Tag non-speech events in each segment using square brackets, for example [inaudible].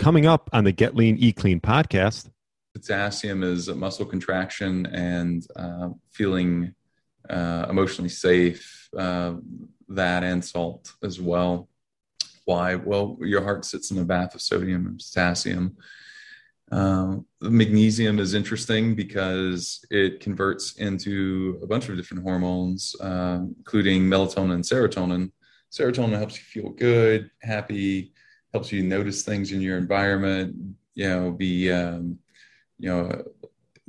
Coming up on the Get Lean, Eat Clean podcast. Potassium is muscle contraction and uh, feeling uh, emotionally safe, uh, that and salt as well. Why? Well, your heart sits in a bath of sodium and potassium. Uh, magnesium is interesting because it converts into a bunch of different hormones, uh, including melatonin and serotonin. Serotonin helps you feel good, happy, helps you notice things in your environment, you know, be, um, you know,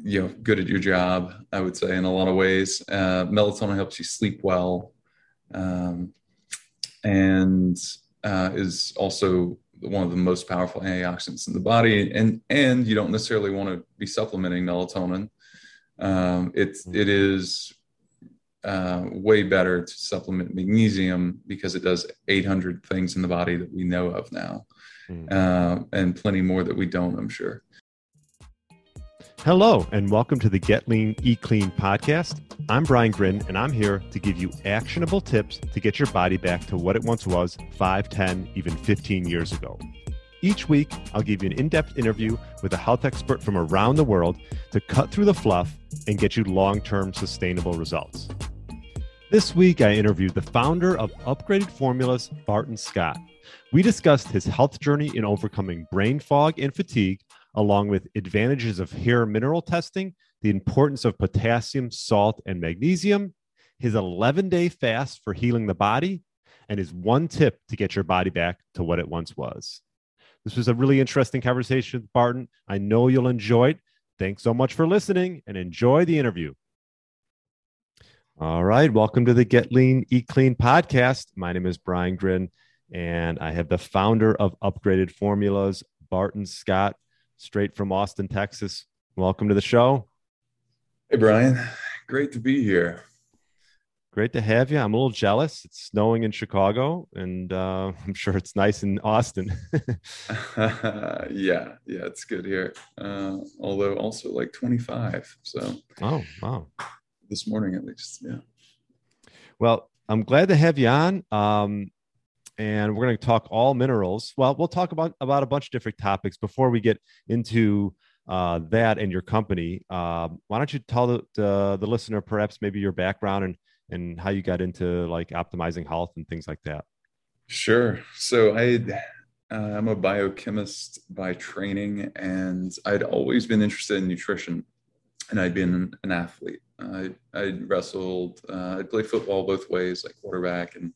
you know, good at your job, I would say in a lot of ways. Uh, melatonin helps you sleep well. Um, and uh, is also one of the most powerful antioxidants in the body. And, and you don't necessarily want to be supplementing melatonin. Um, it's, it is uh, way better to supplement magnesium because it does 800 things in the body that we know of now, mm. uh, and plenty more that we don't, I'm sure. Hello, and welcome to the Get Lean, Eat Clean podcast. I'm Brian Grin, and I'm here to give you actionable tips to get your body back to what it once was 5, 10, even 15 years ago. Each week, I'll give you an in depth interview with a health expert from around the world to cut through the fluff and get you long term sustainable results. This week, I interviewed the founder of Upgraded Formulas, Barton Scott. We discussed his health journey in overcoming brain fog and fatigue, along with advantages of hair mineral testing, the importance of potassium, salt, and magnesium, his 11 day fast for healing the body, and his one tip to get your body back to what it once was. This was a really interesting conversation with Barton. I know you'll enjoy it. Thanks so much for listening and enjoy the interview. All right. Welcome to the Get Lean, Eat Clean podcast. My name is Brian Grin, and I have the founder of Upgraded Formulas, Barton Scott, straight from Austin, Texas. Welcome to the show. Hey, Brian. Great to be here. Great to have you. I'm a little jealous. It's snowing in Chicago, and uh, [laughs] I'm sure it's nice in Austin. [laughs] [laughs] yeah, yeah, it's good here. Uh, although also like 25. So, oh, wow this morning at least. Yeah. Well, I'm glad to have you on. Um, and we're going to talk all minerals. Well, we'll talk about about a bunch of different topics before we get into uh, that and your company. Uh, why don't you tell the, the, the listener perhaps maybe your background and and how you got into like optimizing health and things like that? Sure. So I uh, I'm a biochemist by training, and I'd always been interested in nutrition, and I'd been an athlete. I, I wrestled, uh, I played football both ways, like quarterback and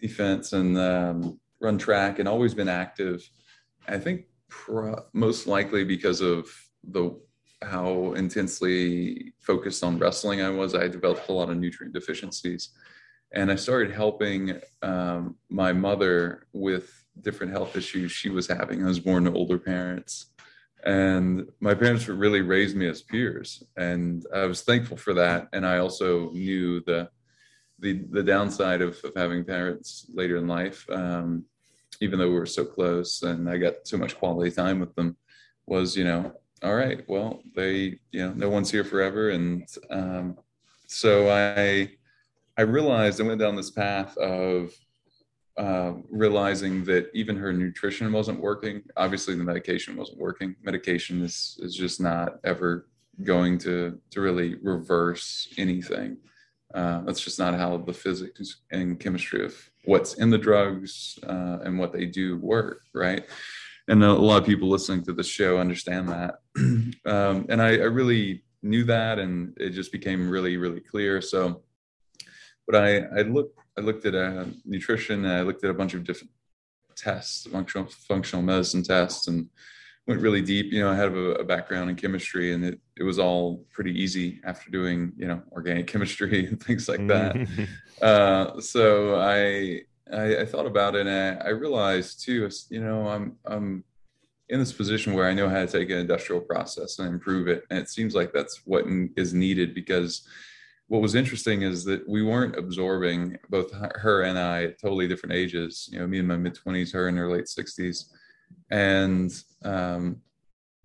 defense, and um, run track, and always been active. I think pro- most likely because of the how intensely focused on wrestling I was, I developed a lot of nutrient deficiencies, and I started helping um, my mother with different health issues she was having. I was born to older parents and my parents really raised me as peers and i was thankful for that. And i also knew the the, the downside of, of having parents later in life um, even though we were so close and i got so much quality time with them was you know all right well they you know no one's here forever. And um, so i i realized i went down this path of uh, realizing that even her nutrition wasn't working. Obviously, the medication wasn't working. Medication is is just not ever going to to really reverse anything. Uh, that's just not how the physics and chemistry of what's in the drugs uh, and what they do work, right? And a lot of people listening to the show understand that. [clears throat] um, and I, I really knew that, and it just became really, really clear. So, but I, I looked I looked at uh, nutrition and I looked at a bunch of different tests, functional functional medicine tests, and went really deep. You know, I have a, a background in chemistry, and it it was all pretty easy after doing you know organic chemistry [laughs] and things like that. uh, so I, I, I thought about it, and I, I realized too, you know, I'm I'm in this position where I know how to take an industrial process and improve it, and it seems like that's what is needed because what was interesting is that we weren't absorbing both her and I at totally different ages. You know, me in my mid twenties, her in her late sixties, and um,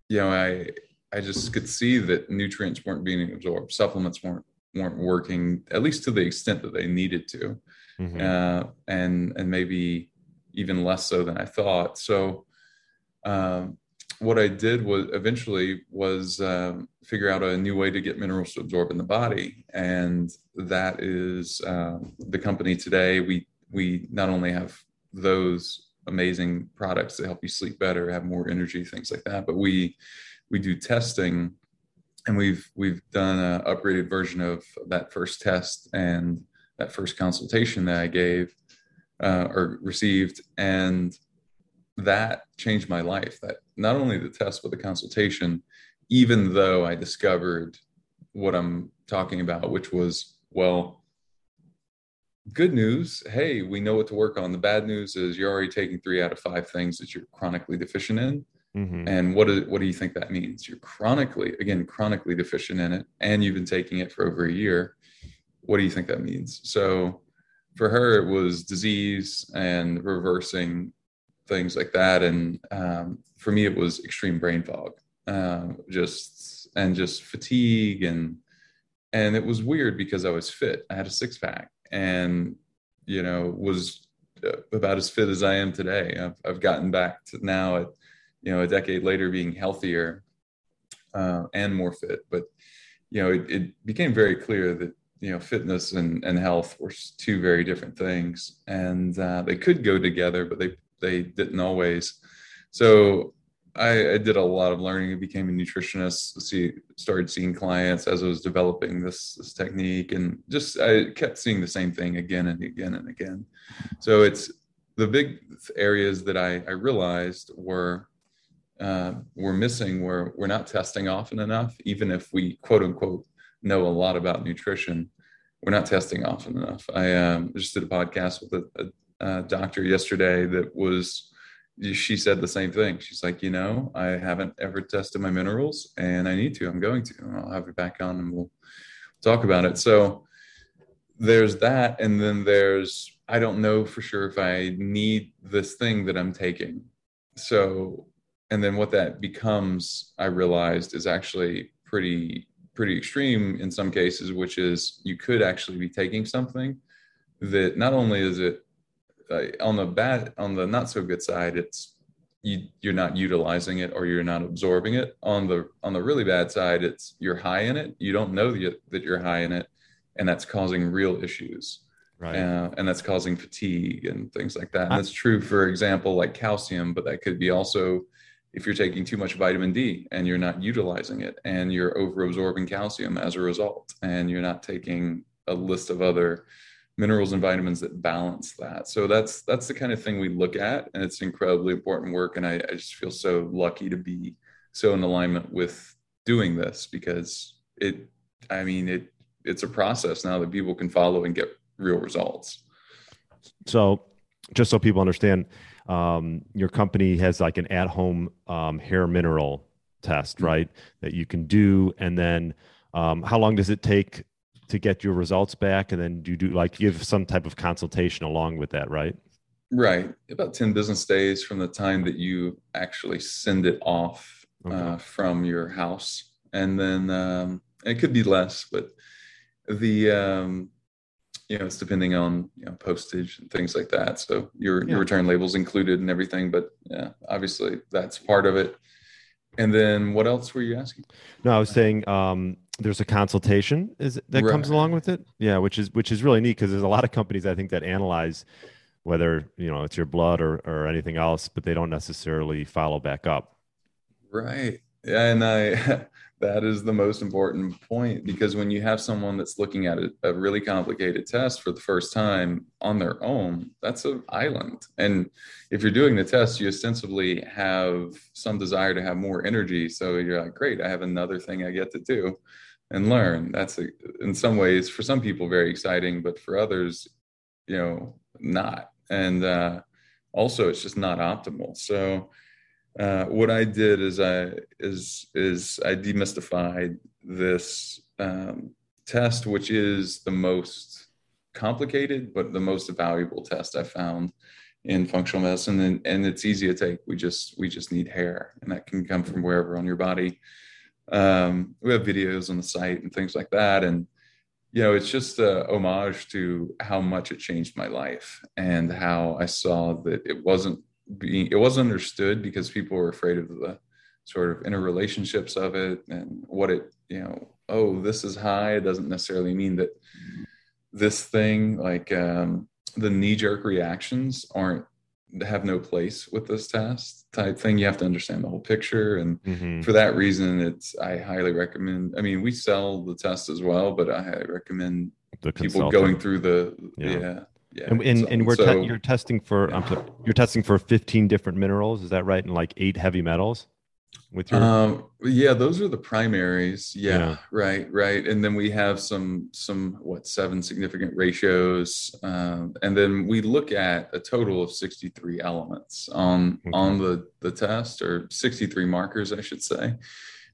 you know, I I just could see that nutrients weren't being absorbed, supplements weren't weren't working at least to the extent that they needed to, mm-hmm. uh, and and maybe even less so than I thought. So um, what I did was eventually was um, figure out a new way to get minerals to absorb in the body, and that is uh, the company today. We we not only have those amazing products that help you sleep better, have more energy, things like that, but we we do testing, and we've we've done an upgraded version of that first test and that first consultation that I gave uh, or received, and that changed my life. That not only the test but the consultation, even though I discovered what I'm talking about, which was well, good news. Hey, we know what to work on. The bad news is you're already taking three out of five things that you're chronically deficient in. Mm-hmm. And what what do you think that means? You're chronically, again, chronically deficient in it, and you've been taking it for over a year. What do you think that means? So for her, it was disease and reversing things like that. And um, for me, it was extreme brain fog, uh, just and just fatigue and and it was weird because I was fit. I had a six pack and you know was uh, about as fit as I am today. I've, I've gotten back to now at you know a decade later being healthier uh, and more fit. But you know it, it became very clear that you know fitness and, and health were two very different things and uh, they could go together but they they didn't always. So I, I, did a lot of learning. I became a nutritionist. See, started seeing clients as I was developing this this technique, and just I kept seeing the same thing again and again and again. So it's the big areas that I, I realized were uh, we're missing. We're not testing often enough, even if we quote unquote know a lot about nutrition. We're not testing often enough. I um, just did a podcast with a, a uh, doctor yesterday that was she said the same thing. She's like, you know, I haven't ever tested my minerals and I need to. I'm going to. I'll have you back on and we'll talk about it. So there's that. And then there's, I don't know for sure if I need this thing that I'm taking. So, and then what that becomes, I realized is actually pretty, pretty extreme in some cases, which is you could actually be taking something that not only is it uh, on the bad on the not so good side it's you you're not utilizing it or you're not absorbing it. On the on the really bad side it's you're high in it. You don't know that, that you're high in it and that's causing real issues. Right. Uh, and that's causing fatigue and things like that. And that's true for example like calcium but that could be also if you're taking too much vitamin d and you're not utilizing it and you're over absorbing calcium as a result and you're not taking a list of other minerals and vitamins that balance that. So that's that's the kind of thing we look at, and it's incredibly important work. And I, I just feel so lucky to be so in alignment with doing this because it, I mean, it it's a process now that people can follow and get real results. So, just so people understand, um, your company has like an at-home um, hair mineral test, mm-hmm. right? That you can do, and then um, how long does it take to get your results back and then you do like give some type of consultation along with that right right about 10 business days from the time that you actually send it off okay. uh, from your house and then um, it could be less but the um, you know it's depending on you know postage and things like that so your yeah. your return labels included and everything but yeah obviously that's part of it and then what else were you asking? No, I was saying um, there's a consultation is that right. comes along with it. Yeah, which is which is really neat because there's a lot of companies I think that analyze whether you know it's your blood or or anything else, but they don't necessarily follow back up. Right. Yeah, and I [laughs] that is the most important point because when you have someone that's looking at a, a, really complicated test for the first time on their own that's an island and if you're doing the test you ostensibly have some desire to have more energy so you're like great i have another thing i get to do and learn that's a, in some ways for some people very exciting but for others you know not and uh, also it's just not optimal so uh, what I did is I is is I demystified this um, test, which is the most complicated but the most valuable test I found in functional medicine, and, and it's easy to take. We just we just need hair, and that can come from wherever on your body. Um, we have videos on the site and things like that, and you know it's just a homage to how much it changed my life and how I saw that it wasn't being it wasn't understood because people were afraid of the sort of interrelationships of it and what it you know oh this is high it doesn't necessarily mean that this thing like um, the knee-jerk reactions aren't have no place with this test type thing you have to understand the whole picture and mm-hmm. for that reason it's i highly recommend i mean we sell the test as well but i recommend the people going through the yeah, yeah yeah, and and, and we're so, te- you're testing for yeah. I'm sorry, you're testing for 15 different minerals. Is that right? And like eight heavy metals with your. Um, yeah, those are the primaries. Yeah, yeah, right, right. And then we have some some what seven significant ratios, um, and then we look at a total of 63 elements on okay. on the the test, or 63 markers, I should say.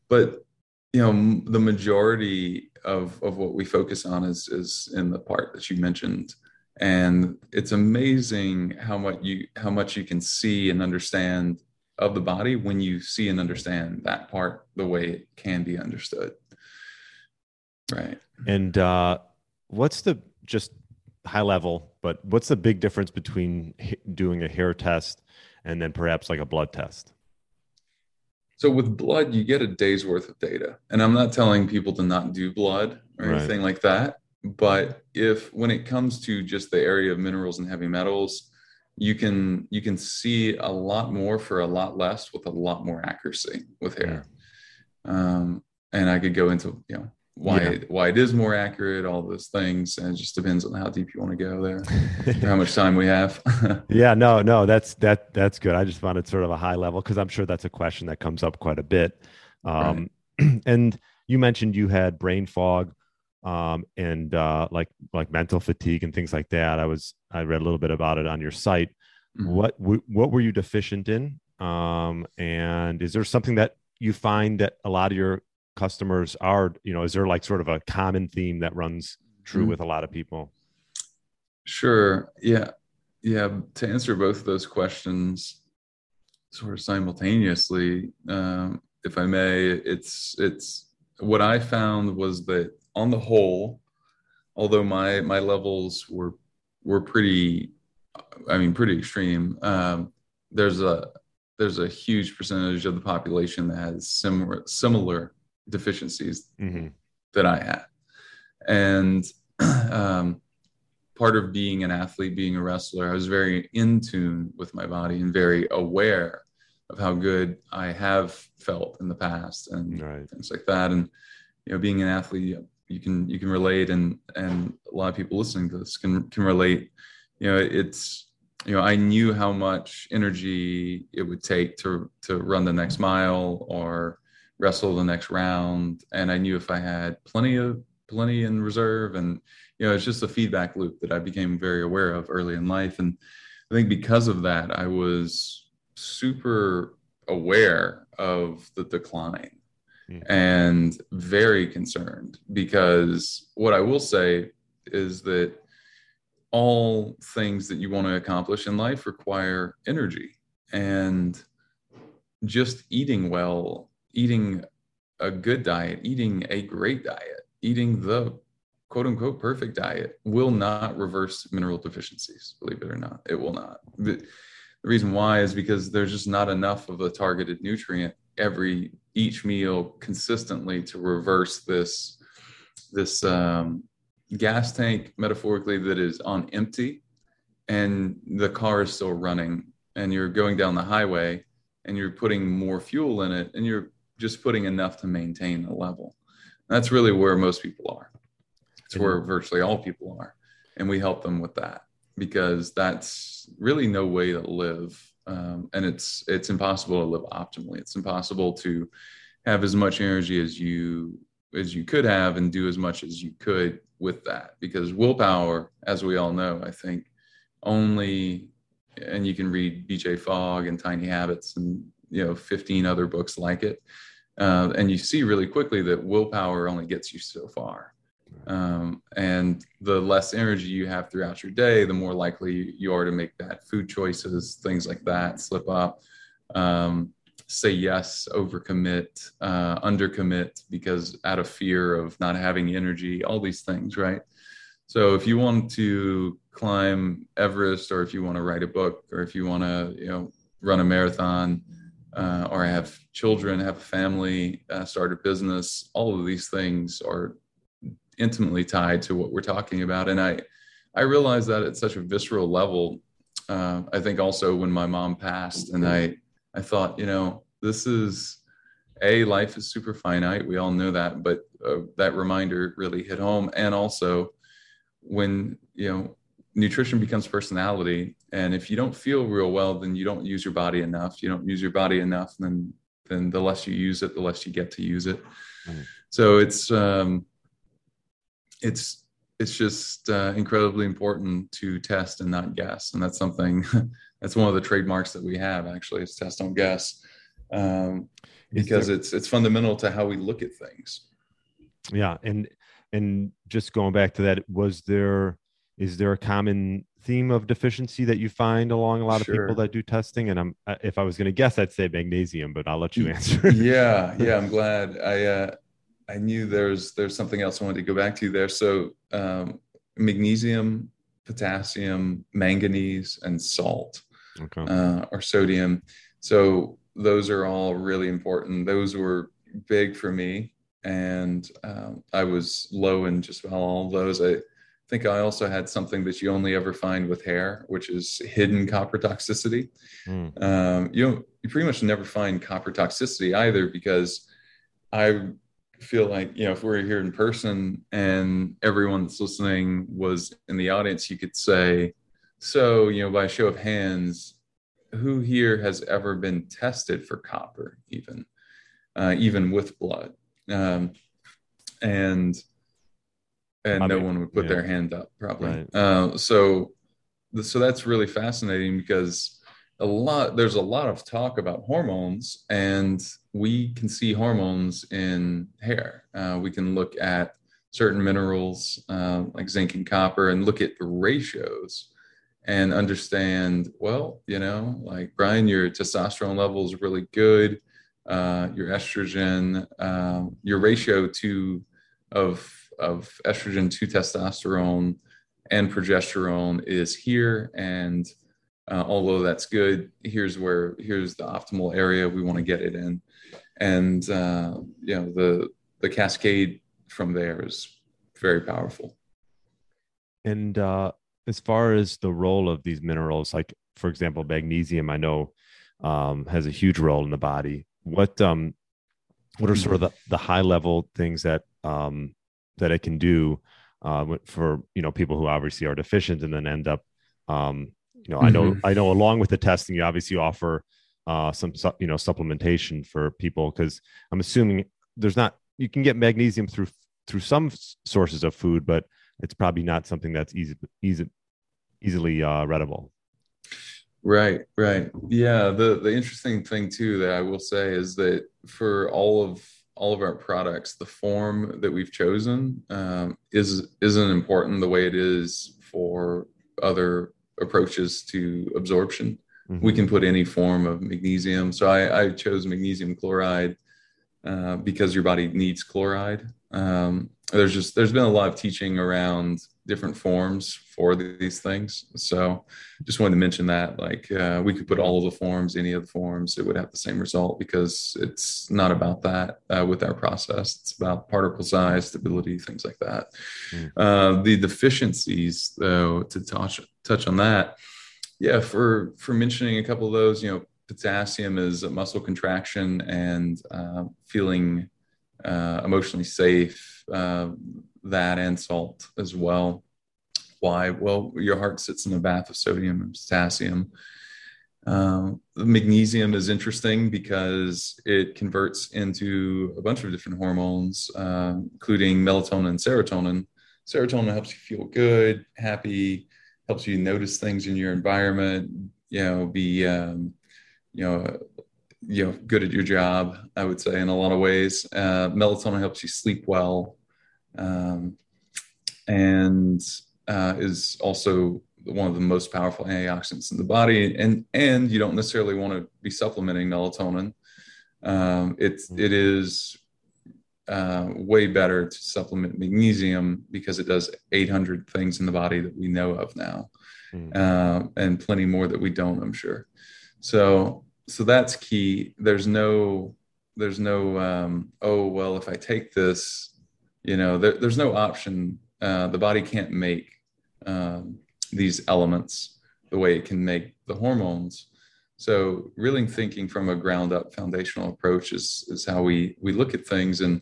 But you know, the majority of of what we focus on is is in the part that you mentioned and it's amazing how much you how much you can see and understand of the body when you see and understand that part the way it can be understood. Right. And uh what's the just high level but what's the big difference between doing a hair test and then perhaps like a blood test? So with blood you get a day's worth of data. And i'm not telling people to not do blood or right. anything like that but if when it comes to just the area of minerals and heavy metals you can you can see a lot more for a lot less with a lot more accuracy with hair. Um, and i could go into you know why yeah. it, why it is more accurate all those things and it just depends on how deep you want to go there [laughs] how much time we have. [laughs] Yeah no no that's that that's good. I just found it sort of a high level because i'm sure that's a question that comes up quite a bit. Um, right. [clears throat] and you mentioned you had brain fog um, and uh, like like mental fatigue and things like that. I was I read a little bit about it on your site. Mm-hmm. What w- what were you deficient in? Um, and is there something that you find that a lot of your customers are? You know, is there like sort of a common theme that runs true mm-hmm. with a lot of people? Sure. Yeah. Yeah. To answer both of those questions, sort of simultaneously, um, if I may, it's it's what I found was that on the whole, although my my levels were were pretty, I mean, pretty extreme. Um, there's a there's a huge percentage of the population that has similar similar deficiencies mm-hmm. that I had, and [clears throat] um, part of being an athlete, being a wrestler, I was very in tune with my body and very aware of how good I have felt in the past and right. things like that. And you know, being an athlete, you can you can relate and and a lot of people listening to this can can relate. You know it's you know i knew how much energy it would take to to run the next mile or wrestle the next round and i knew if i had plenty of plenty in reserve and you know it's just a feedback loop that i became very aware of early in life and i think because of that i was super aware of the decline and very concerned because what I will say is that all things that you want to accomplish in life require energy and just eating well, eating a good diet, eating a great diet, eating the quote unquote perfect diet will not reverse mineral deficiencies, believe it or not. It will not. The, the reason why is because there's just not enough of a targeted nutrient every each meal consistently to reverse this this um, gas tank metaphorically that is on empty and the car is still running and you're going down the highway and you're putting more fuel in it and you're just putting enough to maintain a level. That's really where most people are. It's where virtually all people are. And we help them with that because that's really no way to live um, and it's it's impossible to live optimally. It's impossible to have as much energy as you as you could have and do as much as you could with that because willpower as we all know i think only and you can read bj fogg and tiny habits and you know 15 other books like it uh, and you see really quickly that willpower only gets you so far um, and the less energy you have throughout your day, the more likely you are to make bad food choices, things like that, slip up, um, say yes, overcommit, uh, undercommit because out of fear of not having energy, all these things, right? So if you want to climb Everest, or if you want to write a book, or if you want to, you know, run a marathon, uh, or have children, have a family, uh, start a business. All of these things are intimately tied to what we're talking about, and I I realized that at such a visceral level. Uh, I think also when my mom passed, and I I thought, you know, this is a life is super finite. We all know that, but uh, that reminder really hit home. And also, when you know nutrition becomes personality, and if you don't feel real well, then you don't use your body enough. You don't use your body enough, then then the less you use it, the less you get to use it. Mm-hmm. So it's um, it's it's just uh, incredibly important to test and not guess, and that's something [laughs] that's one of the trademarks that we have actually is test don't guess. Um, because there, it's it's fundamental to how we look at things. Yeah and and just going back to that was there is there a common theme of deficiency that you find along a lot sure. of people that do testing? And i'm uh, if i was going to guess i'd say magnesium but i'll let you [laughs] answer. Yeah yeah i'm glad. I uh i knew there's there's something else i wanted to go back to there so um magnesium potassium manganese and salt okay. uh, or sodium so those are all really important. Those were big for me, and um, I was low in just about all those. I think I also had something that you only ever find with hair, which is hidden copper toxicity. Mm. Um, you don't, you pretty much never find copper toxicity either because I feel like you know if we are here in person and everyone that's listening was in the audience, you could say, so you know by show of hands, who here has ever been tested for copper, even uh, even with blood, um, and and I no mean, one would put yeah. their hand up probably. Right. Uh, so so that's really fascinating because a lot there's a lot of talk about hormones, and we can see hormones in hair. Uh, we can look at certain minerals uh, like zinc and copper and look at the ratios and understand well you know like brian your testosterone level is really good uh, your estrogen uh, your ratio to of of estrogen to testosterone and progesterone is here and uh, although that's good here's where here's the optimal area we want to get it in and uh, you know the the cascade from there is very powerful and uh as far as the role of these minerals, like for example, magnesium, I know um, has a huge role in the body. What um, what are sort of the, the high level things that um, that it can do uh, for you know people who obviously are deficient and then end up um, you know mm-hmm. I know mm-hmm. I know along with the testing you obviously offer uh, some you know supplementation for people because I'm assuming there's not you can get magnesium through through some sources of food but it's probably not something that's easy easy easily uh, readable. Right, right. Yeah, the the interesting thing too that I will say is that for all of all of our products, the form that we've chosen um, is isn't important the way it is for other approaches to absorption. Mm-hmm. We can put any form of magnesium. So I, I chose magnesium chloride uh, because your body needs chloride. Um, there's just there's been a lot of teaching around different forms for these things. So just wanted to mention that like uh, we could put all of the forms any of the forms it would have the same result because it's not about that uh, with our process. It's about particle size stability things like that. Mm. uh, the deficiencies though to touch touch on that yeah for for mentioning a couple of those you know potassium is a muscle contraction and uh, feeling uh, emotionally safe, uh, that and salt as well. Why? Well, your heart sits in a bath of sodium and potassium. Uh, magnesium is interesting because it converts into a bunch of different hormones, uh, including melatonin and serotonin. Serotonin helps you feel good, happy, helps you notice things in your environment, you know, be, um, you know, you know good at your job i would say in a lot of ways uh, melatonin helps you sleep well um, and uh, is also one of the most powerful antioxidants in the body and and you don't necessarily want to be supplementing melatonin um, it's mm-hmm. it is uh, way better to supplement magnesium because it does 800 things in the body that we know of now mm. uh, and plenty more that we don't i'm sure So so that's key. There's no there's no um, oh well if I take this, you know, there, there's no option. Uh, the body can't make um, these elements the way it can make the hormones. So really thinking from a ground up foundational approach is is how we we look at things. And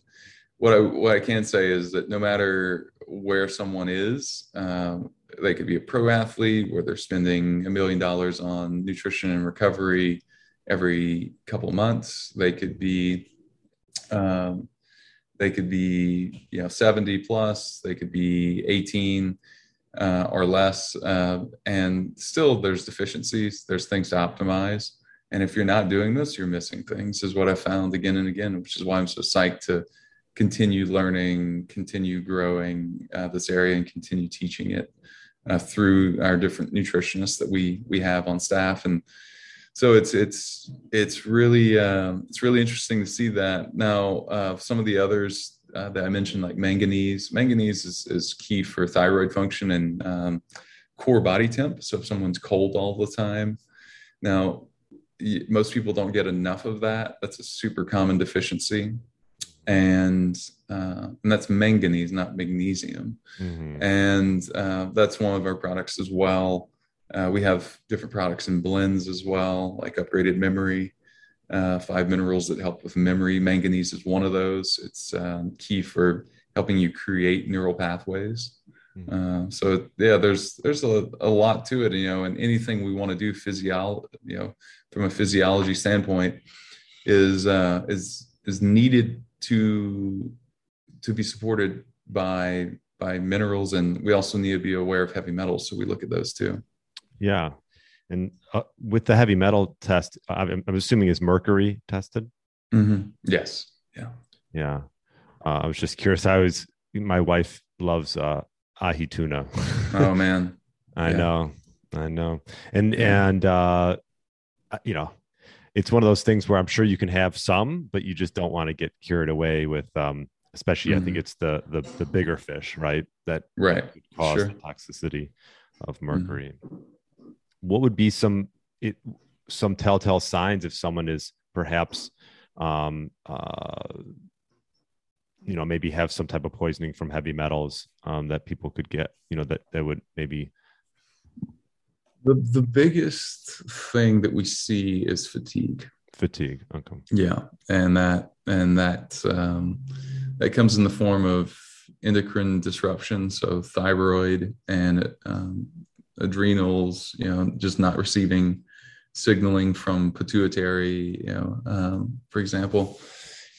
what I what I can say is that no matter where someone is, um, they could be a pro athlete where they're spending a million dollars on nutrition and recovery every couple months. They could be um, they could be you know 70 plus. They could be 18 uh, or less, uh, and still there's deficiencies. There's things to optimize. And if you're not doing this, you're missing things. Is what I found again and again, which is why I'm so psyched to continue learning, continue growing uh, this area, and continue teaching it uh, through our different nutritionists that we we have on staff. And so it's it's it's really uh, it's really interesting to see that. Now, uh, some of the others uh, that I mentioned, like manganese, manganese is is key for thyroid function and um, core body temp. So if someone's cold all the time, now most people don't get enough of that. That's a super common deficiency and uh, and that's manganese, not magnesium. Mm-hmm. And uh, that's one of our products as well. Uh, we have different products and blends as well, like upgraded memory, uh, five minerals that help with memory. Manganese is one of those. It's um, key for helping you create neural pathways. Uh, so yeah, there's there's a, a lot to it, you know, and anything we want to do physio, you know, from a physiology standpoint, is uh, is is needed to to be supported by by minerals and we also need to be aware of heavy metals so we look at those too yeah and uh, with the heavy metal test i'm, I'm assuming is mercury tested mm-hmm. yes yeah yeah uh, i was just curious i was my wife loves uh ahi tuna oh [laughs] man i yeah. know i know and yeah. and uh you know it's one of those things where I'm sure you can have some, but you just don't want to get carried away with, um, especially mm-hmm. I think mm-hmm. it's the, the, the bigger fish, right? That right cause sure. the toxicity of mm-hmm. mercury. Mm-hmm. What would be some it, some telltale signs if someone is perhaps, um, uh, you know, maybe have some type of poisoning from heavy metals um, that people could get, you know, that that would maybe the the biggest thing that we see is fatigue. Fatigue. Okay. Yeah, and that and that um, that comes in the form of endocrine disruption, so thyroid and um, adrenals. You know, just not receiving signaling from pituitary. You know, um, for example.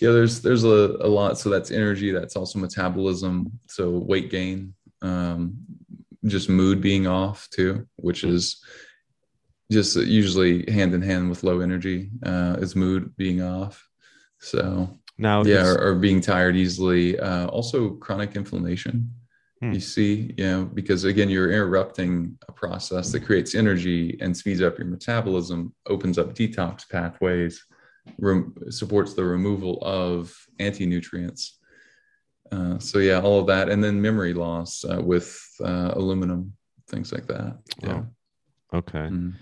Yeah, there's there's a, a lot. So that's energy. That's also metabolism. So weight gain, um, just mood being off too, which is just usually hand in hand with low energy uh, is mood being off. So now, yeah, or, or, being tired easily. Uh, also, chronic inflammation. Hmm. You see, you know, because again, you're interrupting a process that creates energy and speeds up your metabolism, opens up detox pathways, supports the removal of anti nutrients uh, so yeah, all of that, and then memory loss uh, with uh, aluminum, things like that. Yeah. Oh, okay. Mm.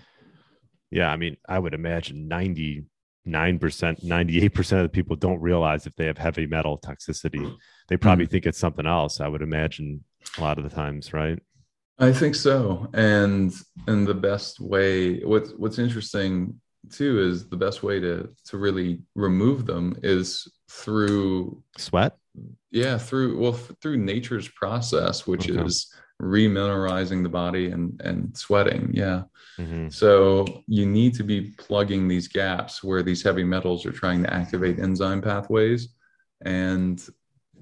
Yeah, I mean, I would imagine ninety nine percent, ninety eight percent of the people don't realize if they have heavy metal toxicity. They probably mm. think it's something else. I would imagine a lot of the times, right? I think so. And and the best way, what's what's interesting too is the best way to to really remove them is through sweat yeah through well through nature's process which okay. is remineralizing the body and and sweating yeah mm-hmm. so you need to be plugging these gaps where these heavy metals are trying to activate enzyme pathways and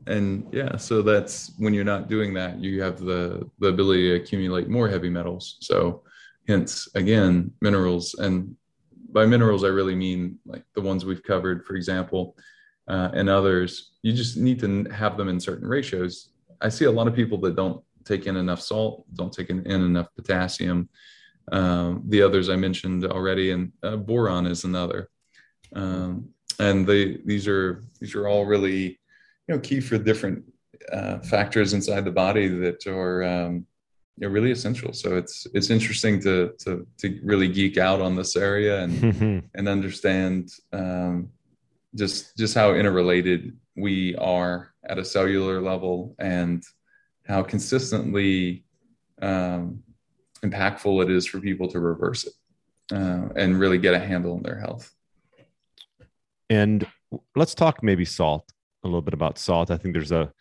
and yeah so that's when you're not doing that you have the the ability to accumulate more heavy metals so hence again minerals and by minerals i really mean like the ones we've covered for example uh, and others, you just need to have them in certain ratios. I see a lot of people that don't take in enough salt, don't take in, enough potassium. Um, the others I mentioned already, and uh, boron is another. Um, and they, these are these are all really you know key for different uh, factors inside the body that are um, you know, really essential. So it's it's interesting to to to really geek out on this area and [laughs] and understand um, just just how interrelated we are at a cellular level and how consistently um, impactful it is for people to reverse it uh, and really get a handle on their health. And let's talk maybe salt a little bit about salt. I think there's a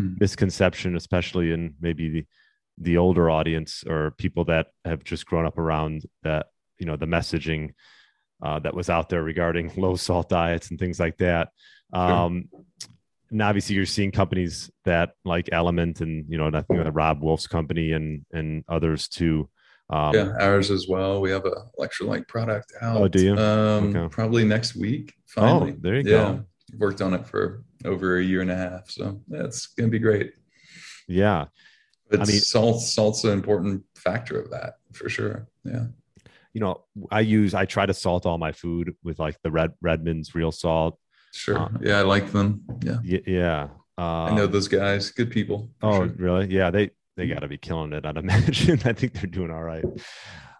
mm. misconception, especially in maybe the the older audience or people that have just grown up around that you know the messaging uh, that was out there regarding [laughs] low salt diets and things like that. Sure. Um, and obviously, you're seeing companies that like LMNT and you know, I think the Robb Wolf's company and and others too. Um, yeah, ours as well. We have a electrolyte product out. Oh, do you? Um, okay. Probably next week. Finally. Oh, there you yeah. go. Worked on it for over a year and a half, so that's yeah, gonna be great. Yeah, but I mean, salt salt's an important factor of that for sure. Yeah you know, I use I try to salt all my food with like the Red Redmond's real salt. Sure. Uh, yeah, I like them. Yeah. Y- yeah. Uh, I know those guys. Good people. Oh, sure. really? Yeah, they they got to be killing it. I'd [laughs] imagine. I think they're doing all right.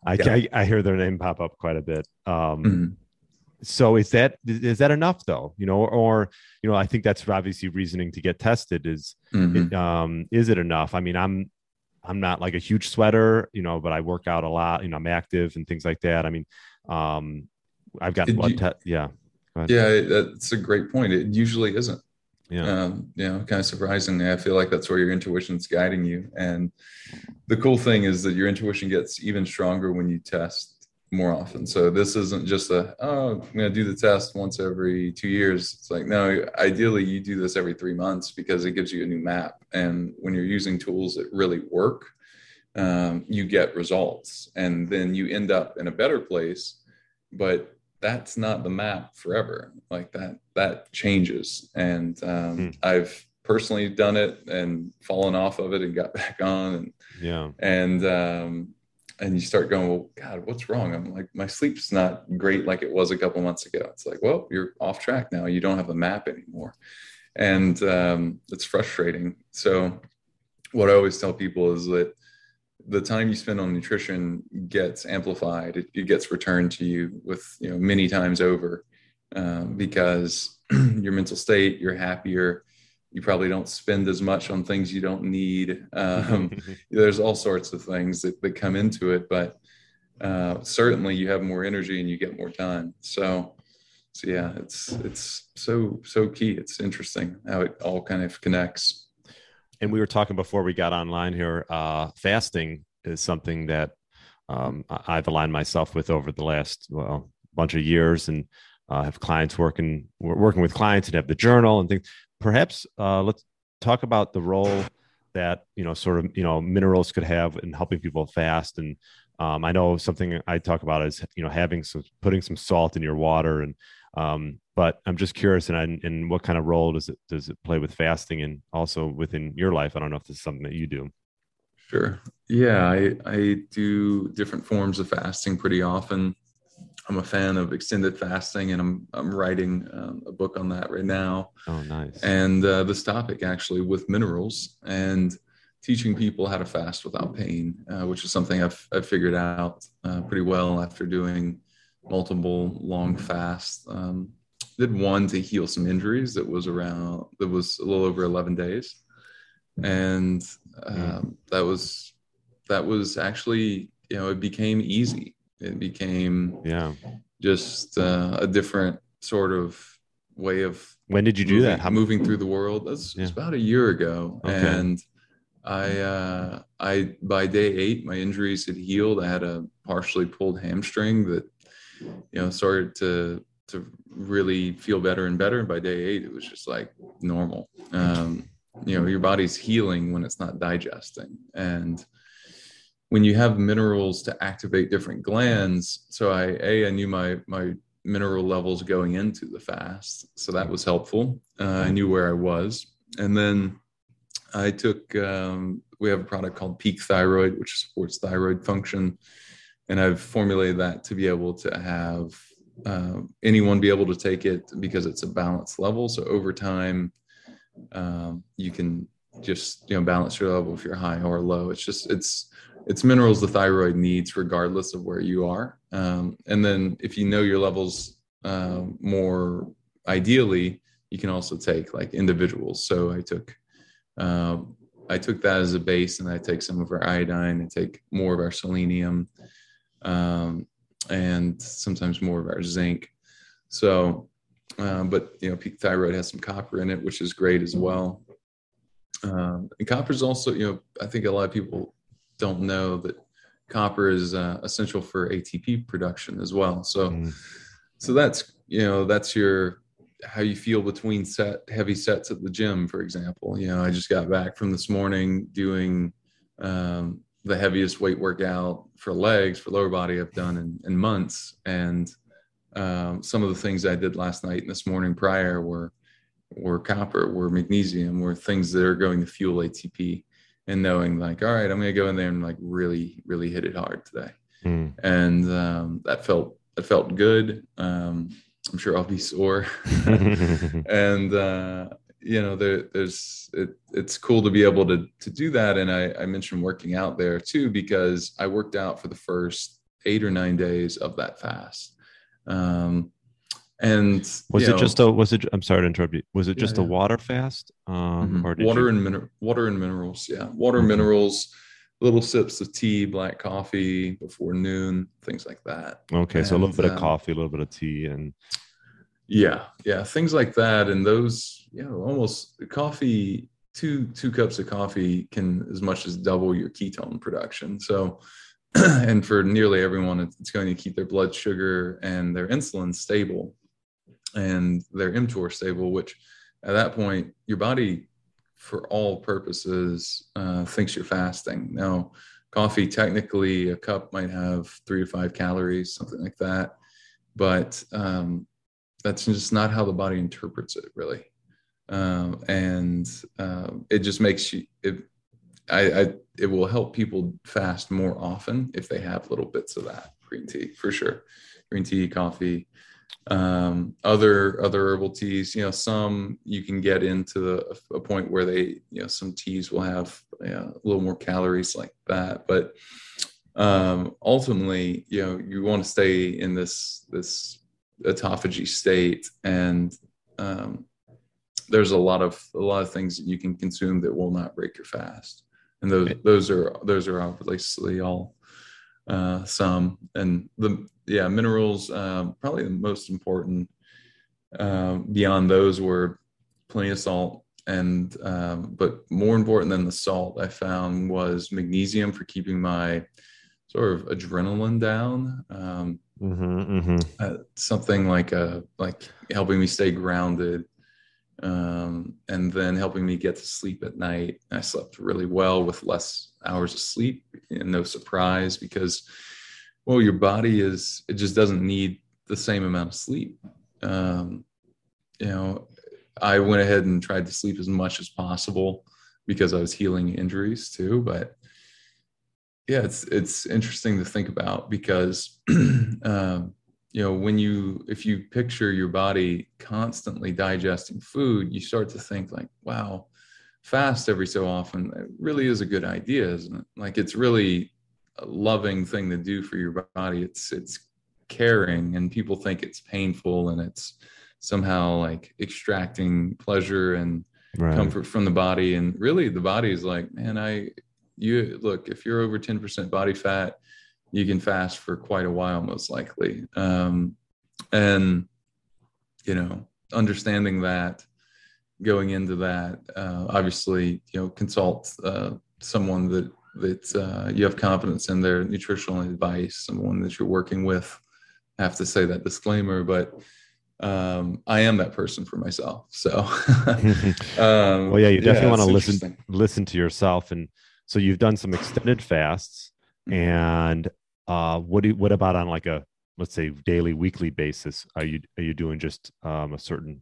I, yeah. I, I hear their name pop up quite a bit. Um, mm-hmm. So is that is that enough though? You know, or, or, you know, I think that's obviously reasoning to get tested. Is mm-hmm. it, um, is it enough? I mean, I'm I'm not like a huge sweater, you know, but I work out a lot. You know, I'm active and things like that. I mean, um, I've got Did blood test. Yeah. Yeah, that's a great point. It usually isn't. Yeah. Um, you know, kind of surprisingly, I feel like that's where your intuition's guiding you. And the cool thing is that your intuition gets even stronger when you test more often. So this isn't just a oh, I'm going to do the test once every two years. It's like no, ideally you do this every three months because it gives you a new map. And when you're using tools that really work, um, you get results, and then you end up in a better place. But that's not the map forever. Like that that changes, and um, hmm. I've personally done it and fallen off of it and got [laughs] back on and yeah and um, and you start going, well, God, what's wrong? I'm like, my sleep's not great like it was a couple months ago. It's like, well, you're off track now. You don't have a map anymore. And um, it's frustrating. So, what I always tell people is that the time you spend on nutrition gets amplified, it, it gets returned to you with, you know, many times over um, because [clears throat] your mental state, you're happier, you probably don't spend as much on things you don't need. Um, [laughs] there's all sorts of things that, that come into it, but uh, certainly you have more energy and you get more time. So, so yeah, it's it's so so key. It's interesting how it all kind of connects. And we were talking before we got online here. Uh, fasting is something that um, I've aligned myself with over the last well bunch of years, and uh, have clients working working with clients and have the journal and things. Perhaps uh, let's talk about the role that you know sort of you know minerals could have in helping people fast. And um, i know something i talk about is you know having some putting some salt in your water. And um, but i'm just curious and, and what kind of role does it does it play with fasting and also within your life? I don't know if this is something that you do. Sure. Yeah i i do different forms of fasting pretty often I'm a fan of extended fasting, and I'm I'm writing um, a book on that right now. Oh, nice! And uh, this topic actually with minerals and teaching people how to fast without pain, uh, which is something I've I've figured out uh, pretty well after doing multiple long fasts. Um, did one to heal some injuries that was around that was a little over 11 days, and hmm. um, that was that was actually you know it became easy it became yeah. just uh, a different sort of way of when did you do moving, that How- moving through the world. That's yeah. about a year ago. Okay. and i uh i by day eight my injuries had healed. I had a partially pulled hamstring that you know started to to really feel better and better. And by day eight it was just like normal. Um you know your body's healing when it's not digesting. And when you have minerals to activate different glands so i a i knew my my mineral levels going into the fast so that was helpful. Uh, i knew where i was. And then i took um, we have a product called peak thyroid which supports thyroid function. And i've formulated that to be able to have uh, anyone be able to take it because it's a balanced level. So over time um, you can just you know balance your level if you're high or low. It's just it's it's minerals the thyroid needs regardless of where you are. Um, and then if you know your levels uh, more ideally, you can also take like individuals. So I took um, I took that as a base, and I take some of our iodine, I take more of our selenium, um, and sometimes more of our zinc. So, uh, but you know, peak thyroid has some copper in it, which is great as well. Um, and copper is also, you know, I think a lot of people don't know that copper is uh, essential for ATP production as well. So, mm. so that's you know that's your how you feel between set heavy sets at the gym, for example. You know, I just got back from this morning doing um, the heaviest weight workout for legs for lower body I've done in, in months, and um, some of the things I did last night and this morning prior were were copper, were magnesium, were things that are going to fuel ATP and knowing like, all right, I'm going to go in there and like really, really hit it hard today. Mm. And um, that felt, that felt good. Um, I'm sure I'll be sore. [laughs] [laughs] and, uh, you know, there, there's, it, it's cool to be able to, to do that. And I, I mentioned working out there too, because I worked out for the first eight or nine days of that fast. Um, and was it know, just a was it i'm sorry to interrupt you. Was it just yeah, a water fast um mm-hmm. water you... and min- water and minerals yeah. Water mm-hmm. minerals little sips of tea black coffee before noon things like that. Okay and, so a little bit of coffee a little bit of tea and yeah yeah things like that. And those you know almost coffee two two cups of coffee can as much as double your ketone production. So [clears throat] and for nearly everyone it's going to keep their blood sugar and their insulin stable and their mTOR stable, which at that point your body, for all purposes, uh, thinks you're fasting. Now, coffee technically a cup might have three to five calories, something like that, but um, that's just not how the body interprets it, really. Um, and uh, it just makes you it. I, I it will help people fast more often if they have little bits of that green tea for sure. Green tea, coffee, um, other other herbal teas you know some you can get into the, a point where they you know some teas will have you know, a little more calories like that. But um, ultimately you know you want to stay in this this autophagy state and um, there's a lot of a lot of things that you can consume that will not break your fast. And those those are those are obviously all uh, some. And the yeah, minerals, um, probably the most important. Uh, beyond those were plenty of salt, and um, but more important than the salt, I found was magnesium for keeping my sort of adrenaline down. Um, mm-hmm, mm-hmm. Uh, something like a like helping me stay grounded, um, and then helping me get to sleep at night. I slept really well with less hours of sleep, and no surprise because well your body is it just doesn't need the same amount of sleep. Um, you know i went ahead and tried to sleep as much as possible because i was healing injuries too but yeah it's it's interesting to think about because [clears throat] um, you know when you if you picture your body constantly digesting food you start to think like wow fast every so often it really is a good idea isn't it? Like it's really loving thing to do for your body. It's it's caring, and people think it's painful and it's somehow like extracting pleasure and right. comfort from the body. And really, the body is like, man, I you look if you're over ten percent body fat, you can fast for quite a while, most likely. Um, and you know, understanding that going into that uh, obviously you know consult uh, someone that that uh, you have confidence in their nutritional advice, someone that you're working with. I have to say that disclaimer, but um, I am that person for myself. So, [laughs] [laughs] um, well, yeah, you definitely yeah, want to listen listen to yourself, and so you've done some extended fasts, mm-hmm. and uh, what do what about on like a let's say daily, weekly basis? Are you are you doing just um, a certain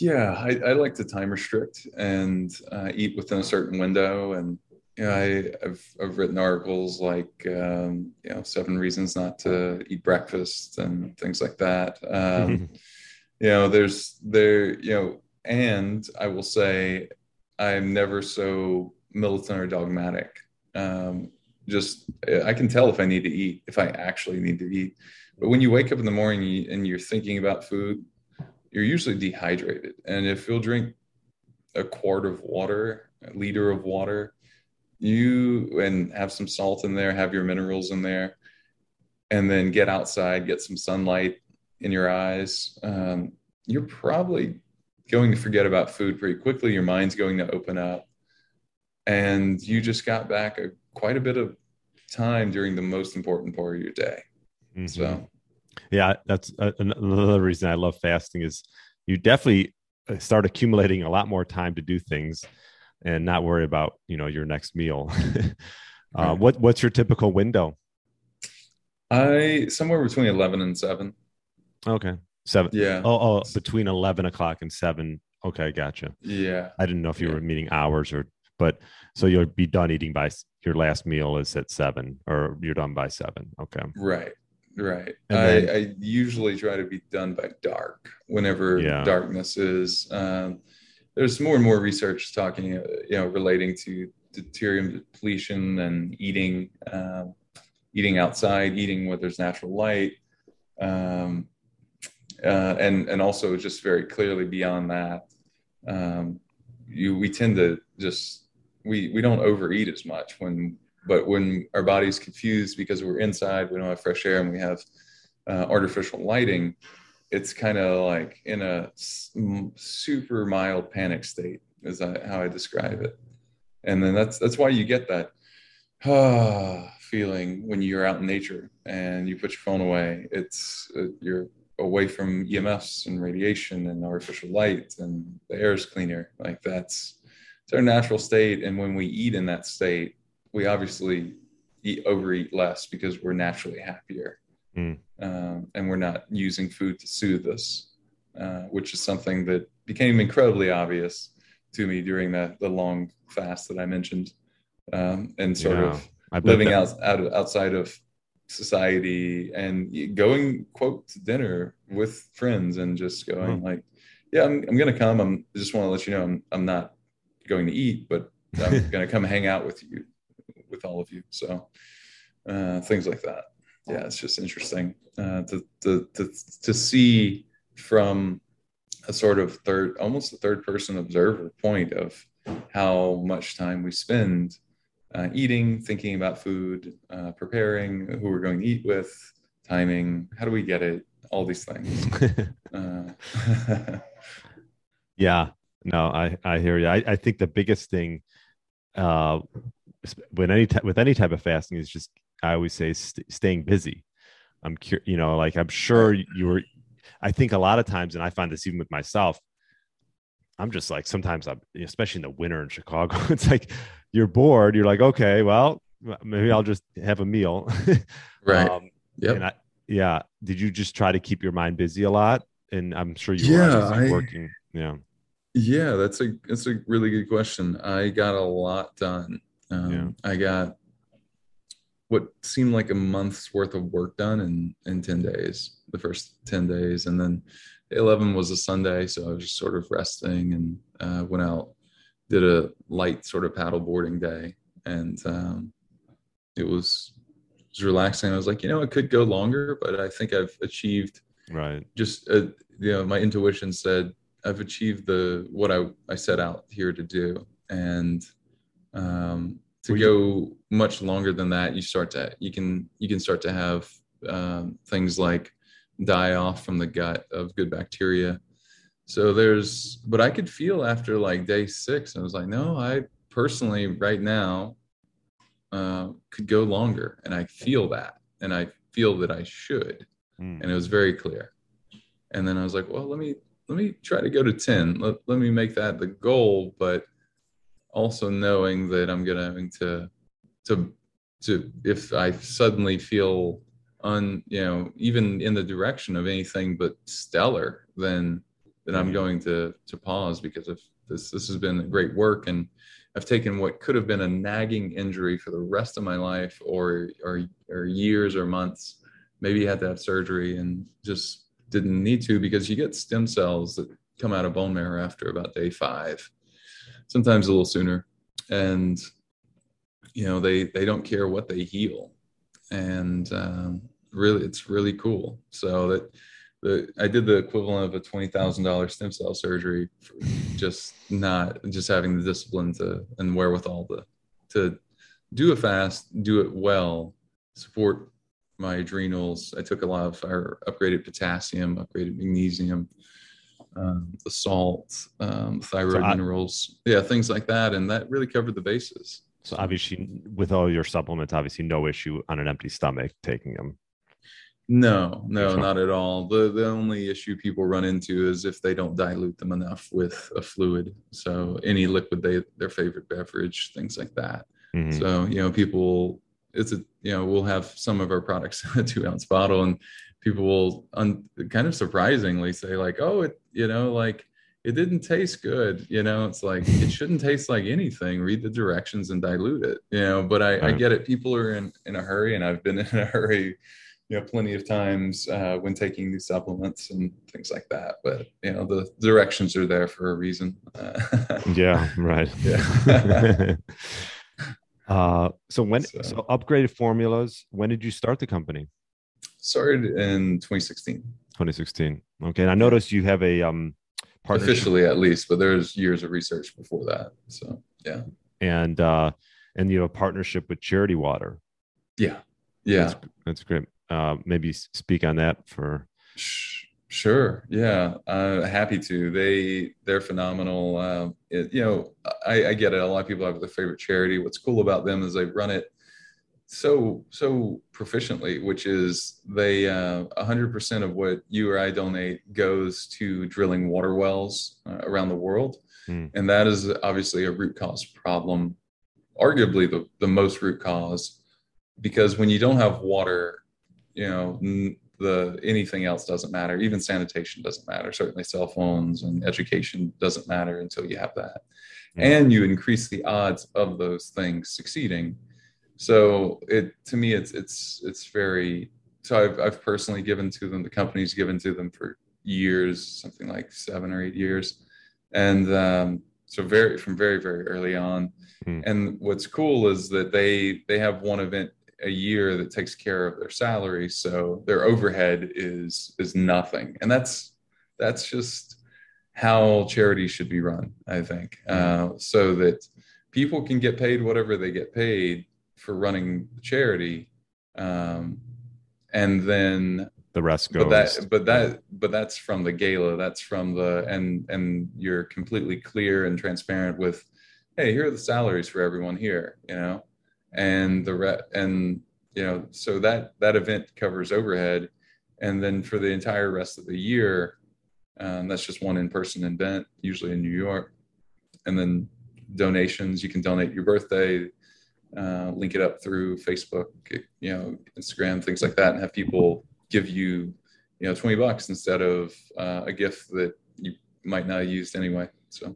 yeah, I, I, like to time restrict and uh, eat within a certain window. And you know, I, have I've written articles like um, you know seven reasons not to eat breakfast and things like that. Um, [laughs] you know, there's there you know, and I will say I'm never so militant or dogmatic. Um, just I can tell if I need to eat, if I actually need to eat. But when you wake up in the morning and you're thinking about food, you're usually dehydrated. And if you'll drink a quart of water, a liter of water, you and have some salt in there, have your minerals in there, and then get outside, get some sunlight in your eyes, um, you're probably going to forget about food pretty quickly. Your mind's going to open up. And you just got back a, quite a bit of time during the most important part of your day. Mm-hmm. So, yeah, that's another reason I love fasting is you definitely uh, start accumulating a lot more time to do things and not worry about you know your next meal. [laughs] uh, what what's your typical window? I somewhere between eleven and seven. Okay, seven. Yeah. Oh, oh, between eleven o'clock and seven. Okay, gotcha. Yeah. I didn't know if you yeah. were meeting hours or, but so you'll be done eating by your last meal is at seven, or you're done by seven. Okay. Right. Right. Then, I, I, usually try to be done by dark whenever yeah. darkness is. Um, there's more and more research talking, uh, you know, relating to deuterium depletion and eating, um, eating outside, eating where there's natural light, um, uh, and and also just very clearly beyond that, um, you we tend to just we we don't overeat as much when but when our body's confused because we're inside, we don't have fresh air, and we have uh, artificial lighting, it's kind of like in a super mild panic state, is how I describe it. And then that's that's why you get that ah, [sighs] feeling when you're out in nature and you put your phone away. It's uh, you're away from EMFs and radiation and artificial light, and the air is cleaner. Like that's it's our natural state. And when we eat in that state, we obviously eat overeat less because we're naturally happier mm. um, and we're not using food to soothe us uh, which is something that became incredibly obvious to me during that the long fast that i mentioned um, and sort yeah, of living out, out of, outside of society and going quote to dinner with friends and just going like yeah i'm, I'm gonna come i'm I just want to let you know i'm, I'm not going to eat but i'm [laughs] gonna come hang out with you with all of you. So uh, things like that. Yeah, it's just interesting uh, to, to to to see from a sort of third, almost a third person observer point of how much time we spend uh, eating, thinking about food, uh, preparing who we're going to eat with, timing, how do we get it, all these things. [laughs] uh, [laughs] yeah, no, I I hear you. I, I think the biggest thing uh, when any t- with any type of fasting is just I always say st- staying busy. I'm curious, you know, like I'm sure you were. I think a lot of times, and I find this even with myself. I'm just like sometimes I'm, especially in the winter in Chicago. [laughs] It's like you're bored. You're like, okay, well, maybe I'll just have a meal. [laughs] right. Um. I, yeah. Did you just try to keep your mind busy a lot? And I'm sure you yeah, were I, working. Yeah. Yeah, that's a that's a really good question. I got a lot done. Um, yeah. I got what seemed like a month's worth of work done in in 10 days, the first 10 days. And then 11 was a Sunday. So I was just sort of resting and uh, went out, did a light sort of paddle boarding day. And um, it was, it was relaxing. I was like, you know, it could go longer, but I think I've achieved right. Just, uh, you know, my intuition said, I've achieved the, what I, I set out here to do. And um, to Were go much longer than that, you start to you can you can start to have um, things like die off from the gut of good bacteria. So there's, but I could feel after like day six, I was like, no, I personally right now uh, could go longer, and I feel that, and I feel that I should, mm. and it was very clear. And then I was like, well, let me let me try to go to ten. Let, let me make that the goal, but also knowing that I'm going to to to if I suddenly feel un you know even in the direction of anything but stellar, then then I'm mm-hmm. going to to pause because if this this has been great work and I've taken what could have been a nagging injury for the rest of my life or or or years or months. Maybe you had to have surgery and just didn't need to because you get stem cells that come out of bone marrow after about day five sometimes a little sooner. And you know they they don't care what they heal. And um, really it's really cool. So that the i did the equivalent of a $20000 stem cell surgery for just not just having the discipline to and wherewithal to to do a fast do it well support my adrenals. I took a lot of our upgraded potassium upgraded magnesium um, the salt um, thyroid so I, minerals yeah things like that and that really covered the bases so obviously, with all your supplements, obviously no issue on an empty stomach taking them. No, no, not at all. The the only issue people run into is if they don't dilute them enough with a fluid. So any liquid they their favorite beverage, things like that. Mm-hmm. So you know, people it's a you know we'll have some of our products in a two ounce bottle, and people will un, kind of surprisingly say like, oh, it you know like it didn't taste good you know? It's like it shouldn't taste like anything. Read the directions and dilute it you know? But i, I get it. People are in in a hurry and i've been in a [laughs] hurry you know plenty of times uh, when taking these supplements and things like that. But you know the directions are there for a reason. [laughs] Yeah right. Yeah. [laughs] Uh, so when so, so upgraded formulas when did you start the company started in 2016 2016 okay and i noticed you have a um officially at least, but there's years of research before that. So yeah. And uh and you have a partnership with Charity Water. Yeah. Yeah. That's, that's great. Uh maybe speak on that for Sure. Yeah. Uh, happy to. They they're phenomenal. Uh, it, you know, I, I get it. A lot of people have their favorite charity. What's cool about them is they run it so so proficiently which is they uh, 100% of what you or i donate goes to drilling water wells uh, around the world. Mm. and that is obviously a root cause problem arguably the, the most root cause because when you don't have water you know the anything else doesn't matter. Even sanitation doesn't matter. Certainly cell phones and education doesn't matter until you have that. Mm. and you increase the odds of those things succeeding so it to me it's it's it's very so I've I've personally given to them the company's given to them for years something like seven or eight years. And um, so very from very very early on. Hmm. and what's cool is that they they have one event a year that takes care of their salary. So their overhead is is nothing. And that's that's just how charities should be run i think. Hmm. uh, so that people can get paid whatever they get paid for running the charity um, and then the rest goes but that but that but that's from the gala. That's from the and and you're completely clear and transparent with hey here are the salaries for everyone here you know? And the re- and you know so that that event covers overhead. And then for the entire rest of the year um, that's just one in-person event usually in new york. And then donations you can donate your birthday uh, link it up through Facebook, you know, Instagram, things like that, and have people give you, you know, 20 bucks instead of uh, a gift that you might not have used anyway. So,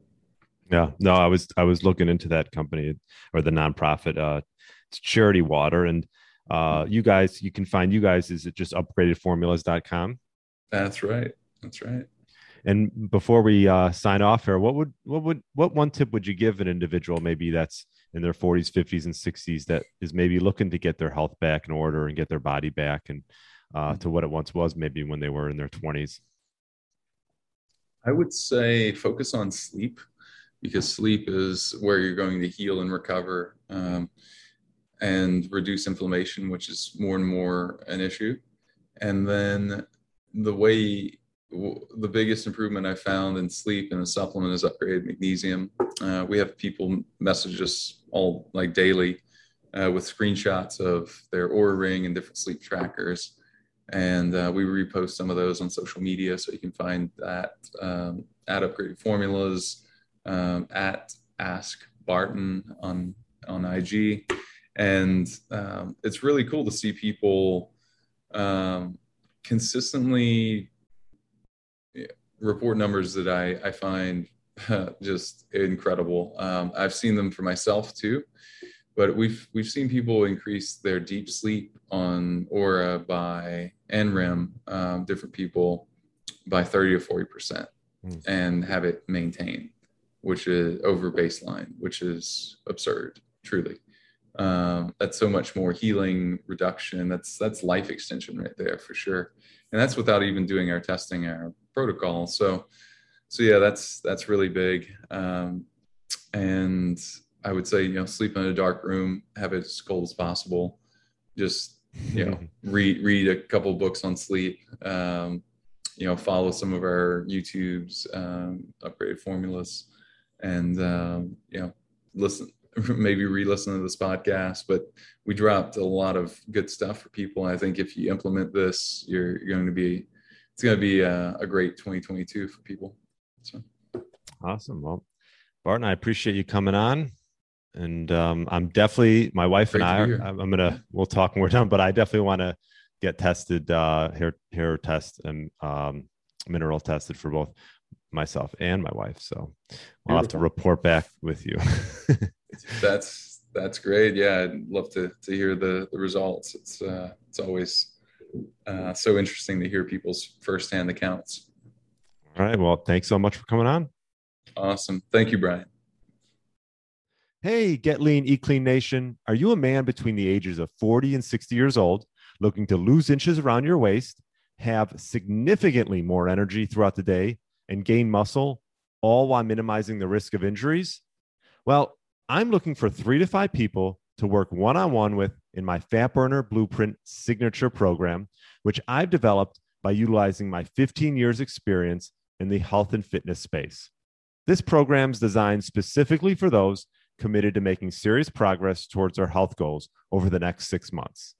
yeah, no, I was I was looking into that company or the nonprofit. Uh, it's Charity Water, and uh, you guys, you can find you guys. Is it just upgradedformulas.com? That's right. That's right. And before we uh, sign off here, what would what would what one tip would you give an individual maybe that's in their 40s, 50s, and 60s that is maybe looking to get their health back in order and get their body back and uh, to what it once was, maybe when they were in their 20s? I would say focus on sleep because sleep is where you're going to heal and recover um, and reduce inflammation, which is more and more an issue. And then the way the biggest improvement I found in sleep and a supplement is upgraded magnesium. Uh, we have people message us all like daily uh, with screenshots of their Oura ring and different sleep trackers. And uh, we repost some of those on social media. So you can find that um, at Upgraded Formulas, um, at Ask Barton on, on IG. And um, it's really cool to see people um, consistently report numbers that I, I find [laughs] just incredible. Um, I've seen them for myself too, but we've we've seen people increase their deep sleep on Oura by NREM, um, different people by 30 or 40 percent, mm. and have it maintained, which is over baseline, which is absurd, truly. um, that's so much more healing reduction that's that's life extension right there for sure and that's without even doing our testing our protocol so so yeah that's that's really big. Um, and i would say you know sleep in a dark room have it as cold as possible. Just you know [laughs] read read a couple books on sleep um, you know follow some of our youtube's um, upgraded formulas and um, you know listen [laughs] maybe re-listen to this podcast but we dropped a lot of good stuff for people. I think if you implement this you're, you're going to be it's going to be a, a, great 2022 for people so. Awesome. Well barton i appreciate you coming on. And um, i'm definitely my wife great and i are, i'm gonna we'll talk more [laughs] down but i definitely want to get tested uh hair hair test and um mineral tested for both myself and my wife. So i'll have to report back with you. [laughs] That's that's great. Yeah, I'd love to to hear the the results. It's uh, it's always uh, so interesting to hear people's firsthand accounts. All right. Well, thanks so much for coming on. Awesome. Thank you, Brian. Hey, Get Lean, Eat Clean Nation. Are you a man between the ages of 40 and 60 years old looking to lose inches around your waist, have significantly more energy throughout the day, and gain muscle, all while minimizing the risk of injuries? Well, I'm looking for three to five people to work one on one with in my Fat Burner Blueprint signature program, which I've developed by utilizing my 15 years experience in the health and fitness space. This program is designed specifically for those committed to making serious progress towards their health goals over the next six months.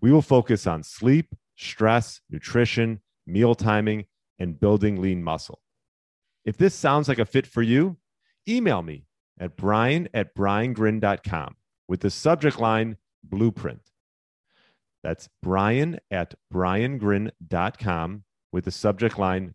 We will focus on sleep, stress, nutrition, meal timing, and building lean muscle. If this sounds like a fit for you, email me at brian at briangrin.com with the subject line blueprint. That's brian at briangrin.com with the subject line